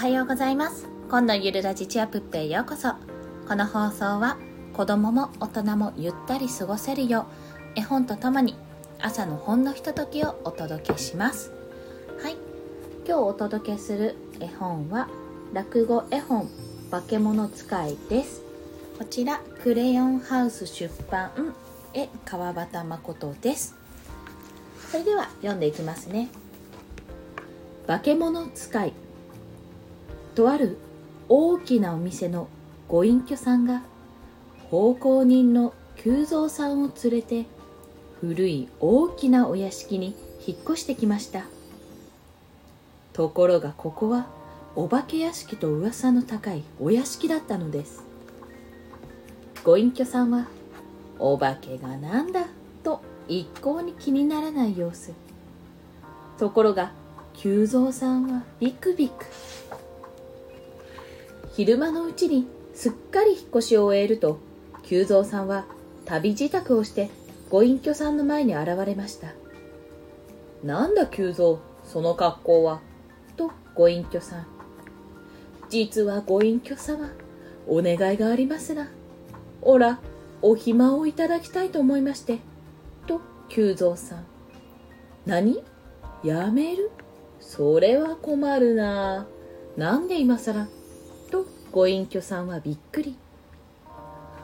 はようございます。今度ゆるラジチアプッペへようこそ。この放送は子供も大人もゆったり過ごせるよう絵本とともに朝のほんのひとときをお届けします。はい。今日お届けする絵本は落語絵本化け物使いです。こちらクレヨンハウス出版絵川端誠です。それでは読んでいきますね。化け物使い。とある大きなお店のご隠居さんが奉公人の久蔵さんを連れて古い大きなお屋敷に引っ越してきました。ところがここはお化け屋敷と噂の高いお屋敷だったのです。ご隠居さんはお化けがなんだと一向に気にならない様子。ところが久蔵さんはビクビク昼間のうちにすっかり引っ越しを終えると久蔵さんは旅支度をしてご隠居さんの前に現れました。なんだ久蔵その格好は？とご隠居さん。実はご隠居様お願いがありますな。おらお暇をいただきたいと思いまして。と久蔵さん。何？やめる？それは困るな。なんで今さらとご隠居さんはびっくり。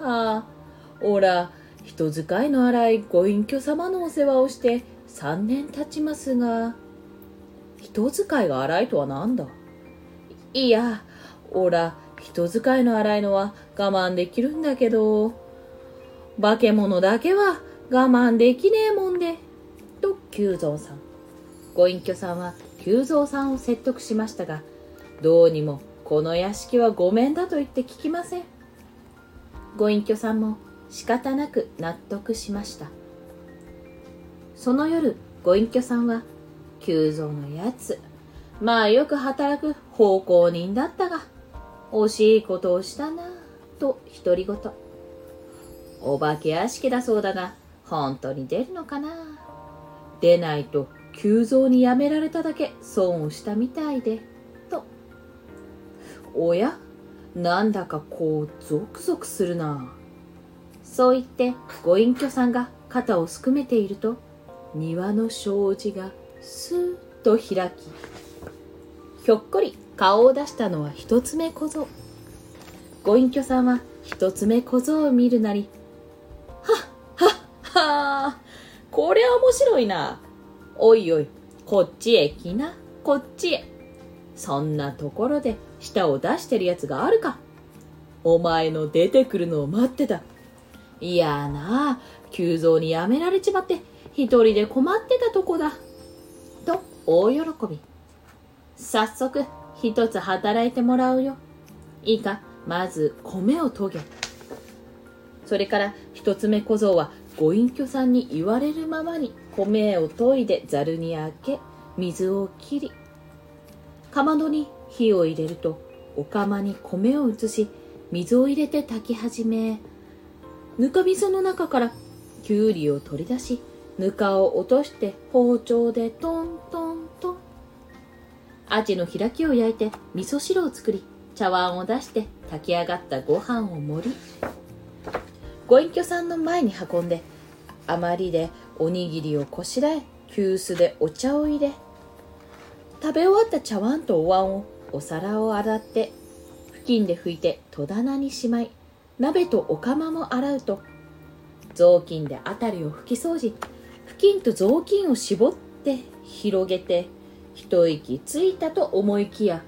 はあおら人使いの荒いご隠居様のお世話をして3年経ちますが人使いが荒いとは何だ？いやおら人使いの荒いのは我慢できるんだけど化け物だけは我慢できねえもんでと久蔵さん。ご隠居さんは久蔵さんを説得しましたがどうにもこの屋敷はごめんだと言って聞きません。ご隠居さんも仕方なく納得しました。その夜ご隠居さんは久蔵のやつ。まあよく働く奉公人だったが惜しいことをしたなと独り言。お化け屋敷だそうだが本当に出るのかな出ないと急増にやめられただけ損をしたみたいで、おやなんだかこうゾクゾクするな。そう言ってご隠居さんが肩をすくめていると、庭の障子がスーッと開き、ひょっこり顔を出したのは一つ目小僧。ご隠居さんは一つ目小僧を見るなり、はっはっはこれは面白いな。おいおい、こっちへ来な、こっちへ。そんなところで舌を出してるやつがあるか？お前の出てくるのを待ってた。いやなあ、急増にやめられちまって、一人で困ってたとこだ。と、大喜び。早速、一つ働いてもらうよ。いいか、まず米を研げ。それから一つ目小僧はご隠居さんに言われるままに米を研いでざるにあけ水を切りかまどに火を入れるとお釜に米を移し水を入れて炊き始めぬかみその中からきゅうりを取り出しぬかを落として包丁でトントントンアジの開きを焼いて味噌汁を作り茶碗を出して炊き上がったご飯を盛りご隠居さんの前に運んで余りでおにぎりをこしらえ急須でお茶を入れ食べ終わった茶碗とお椀をお皿を洗って布巾で拭いて戸棚にしまい鍋とお釜も洗うと雑巾で辺りを拭き掃除布巾と雑巾を絞って広げて一息ついたと思いきや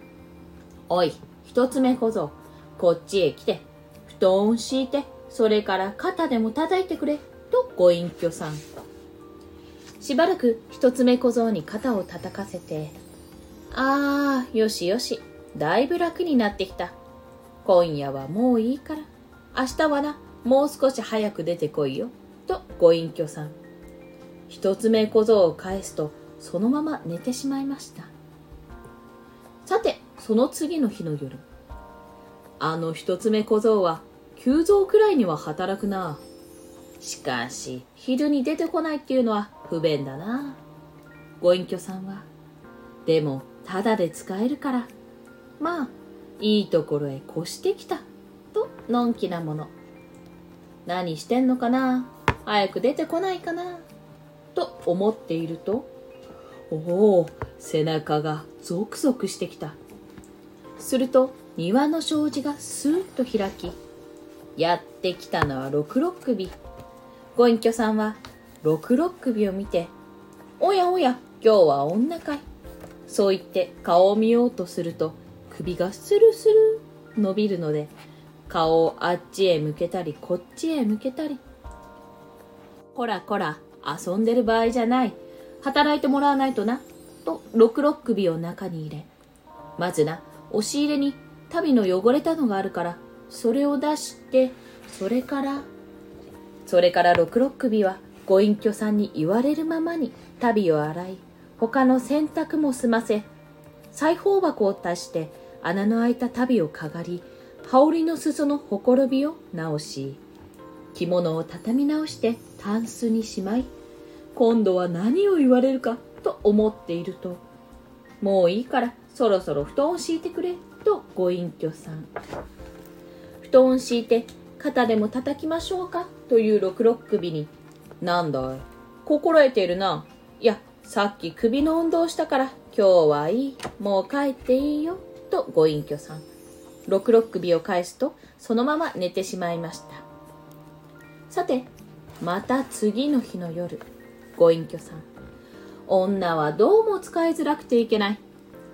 おい一つ目小僧こっちへ来て布団を敷いてそれから肩でも叩いてくれとご隠居さんしばらく一つ目小僧に肩を叩かせてああよしよし。だいぶ楽になってきた。今夜はもういいから。明日はなもう少し早く出てこいよ。とご隠居さん。一つ目小僧を返すとそのまま寝てしまいました。さてその次の日の夜。あの一つ目小僧は急増くらいには働くな。しかし昼に出てこないっていうのは不便だな。ご隠居さんは。でもただで使えるからまあ、いいところへ越してきた。と、のんきなもの。何してんのかな？早く出てこないかな？と思っていると、おお、背中がゾクゾクしてきた。すると、庭の障子がスーッと開き、やってきたのは六六首。ご隠居さんは六六首を見て、おやおや、今日は女かい。そう言って顔を見ようとすると、首がスルスル伸びるので、顔をあっちへ向けたり、こっちへ向けたり。こらこら、遊んでる場合じゃない。働いてもらわないとな。と、六六首を中に入れ。まずな、押し入れに足袋の汚れたのがあるから、それを出して、それから、それから六六首はご隠居さんに言われるままに足袋を洗い、他の洗濯も済ませ、裁縫箱を足して穴の開いた足袋をかがり、羽織の裾のほころびを直し、着物を畳み直してタンスにしまい、今度は何を言われるかと思っていると、もういいからそろそろ布団を敷いてくれとご隠居さん。布団を敷いて肩でも叩きましょうかという六六首に、なんだい心得ているな。いや、さっき首の運動したから今日はいい。もう帰っていいよ。とご隠居さん。六六首を返すとそのまま寝てしまいました。さて、また次の日の夜、ご隠居さん。女はどうも使いづらくていけない。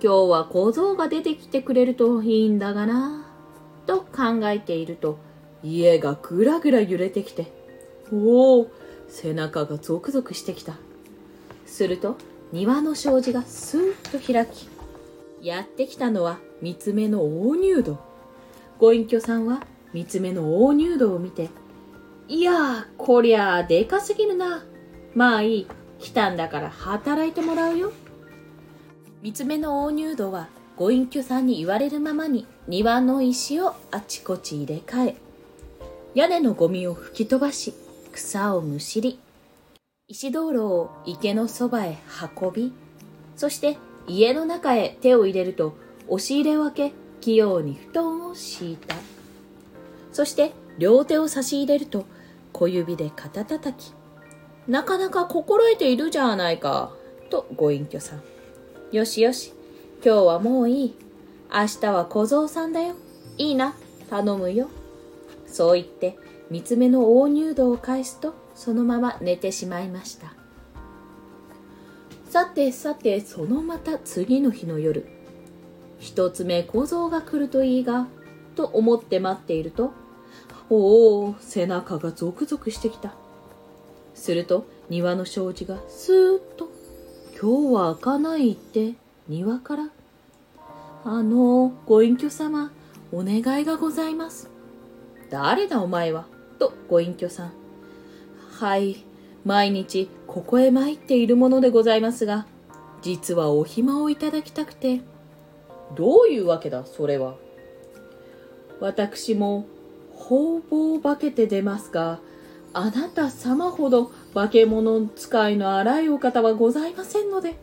今日は小僧が出てきてくれるといいんだがな。と考えていると、家がぐらぐら揺れてきて、おお、背中がゾクゾクしてきた。すると、庭の障子がスーッと開き、やってきたのは三つ目の大入道。ご隠居さんは三つ目の大入道を見て、いや、こりゃあでかすぎるな。まあいい。来たんだから働いてもらうよ。三つ目の大入道はご隠居さんに言われるままに庭の石をあちこち入れ替え、屋根のゴミを吹き飛ばし、草をむしり、石灯籠を池のそばへ運び、そして家の中へ手を入れると押し入れを開け、器用に布団を敷いた。そして両手を差し入れると小指で肩叩き、なかなか心得ているじゃないか、とご隠居さん。よしよし、今日はもういい。明日は小僧さんだよ。いいな、頼むよ。そう言って、三つ目の大入道を返すと、そのまま寝てしまいました。さてさて、そのまた次の日の夜。一つ目小僧が来るといいが、と思って待っていると、おお、背中がゾクゾクしてきた。すると庭の障子がスーッと「今日は開かない」って庭から「あのご隠居様お願いがございます」「誰だお前は」とご隠居さん「はい毎日ここへ参っているものでございますが実はお暇をいただきたくて」どういうわけだそれは私も方々化けて出ますがあなた様ほど化け物使いの荒いお方はございませんので。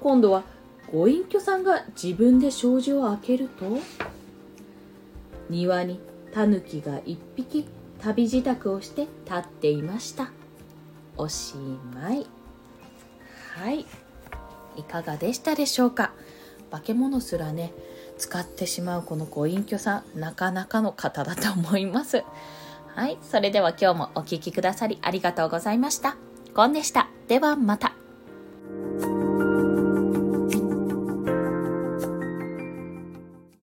今度はご隠居さんが自分で障子を開けると、庭にタヌキが一匹旅支度をして立っていました。おしまい。はい。いかがでしたでしょうか？化け物すらね、使ってしまうこのご隠居さん、なかなかの方だと思います。はい。それでは今日もお聴きくださりありがとうございました。ゴンでした。ではまた。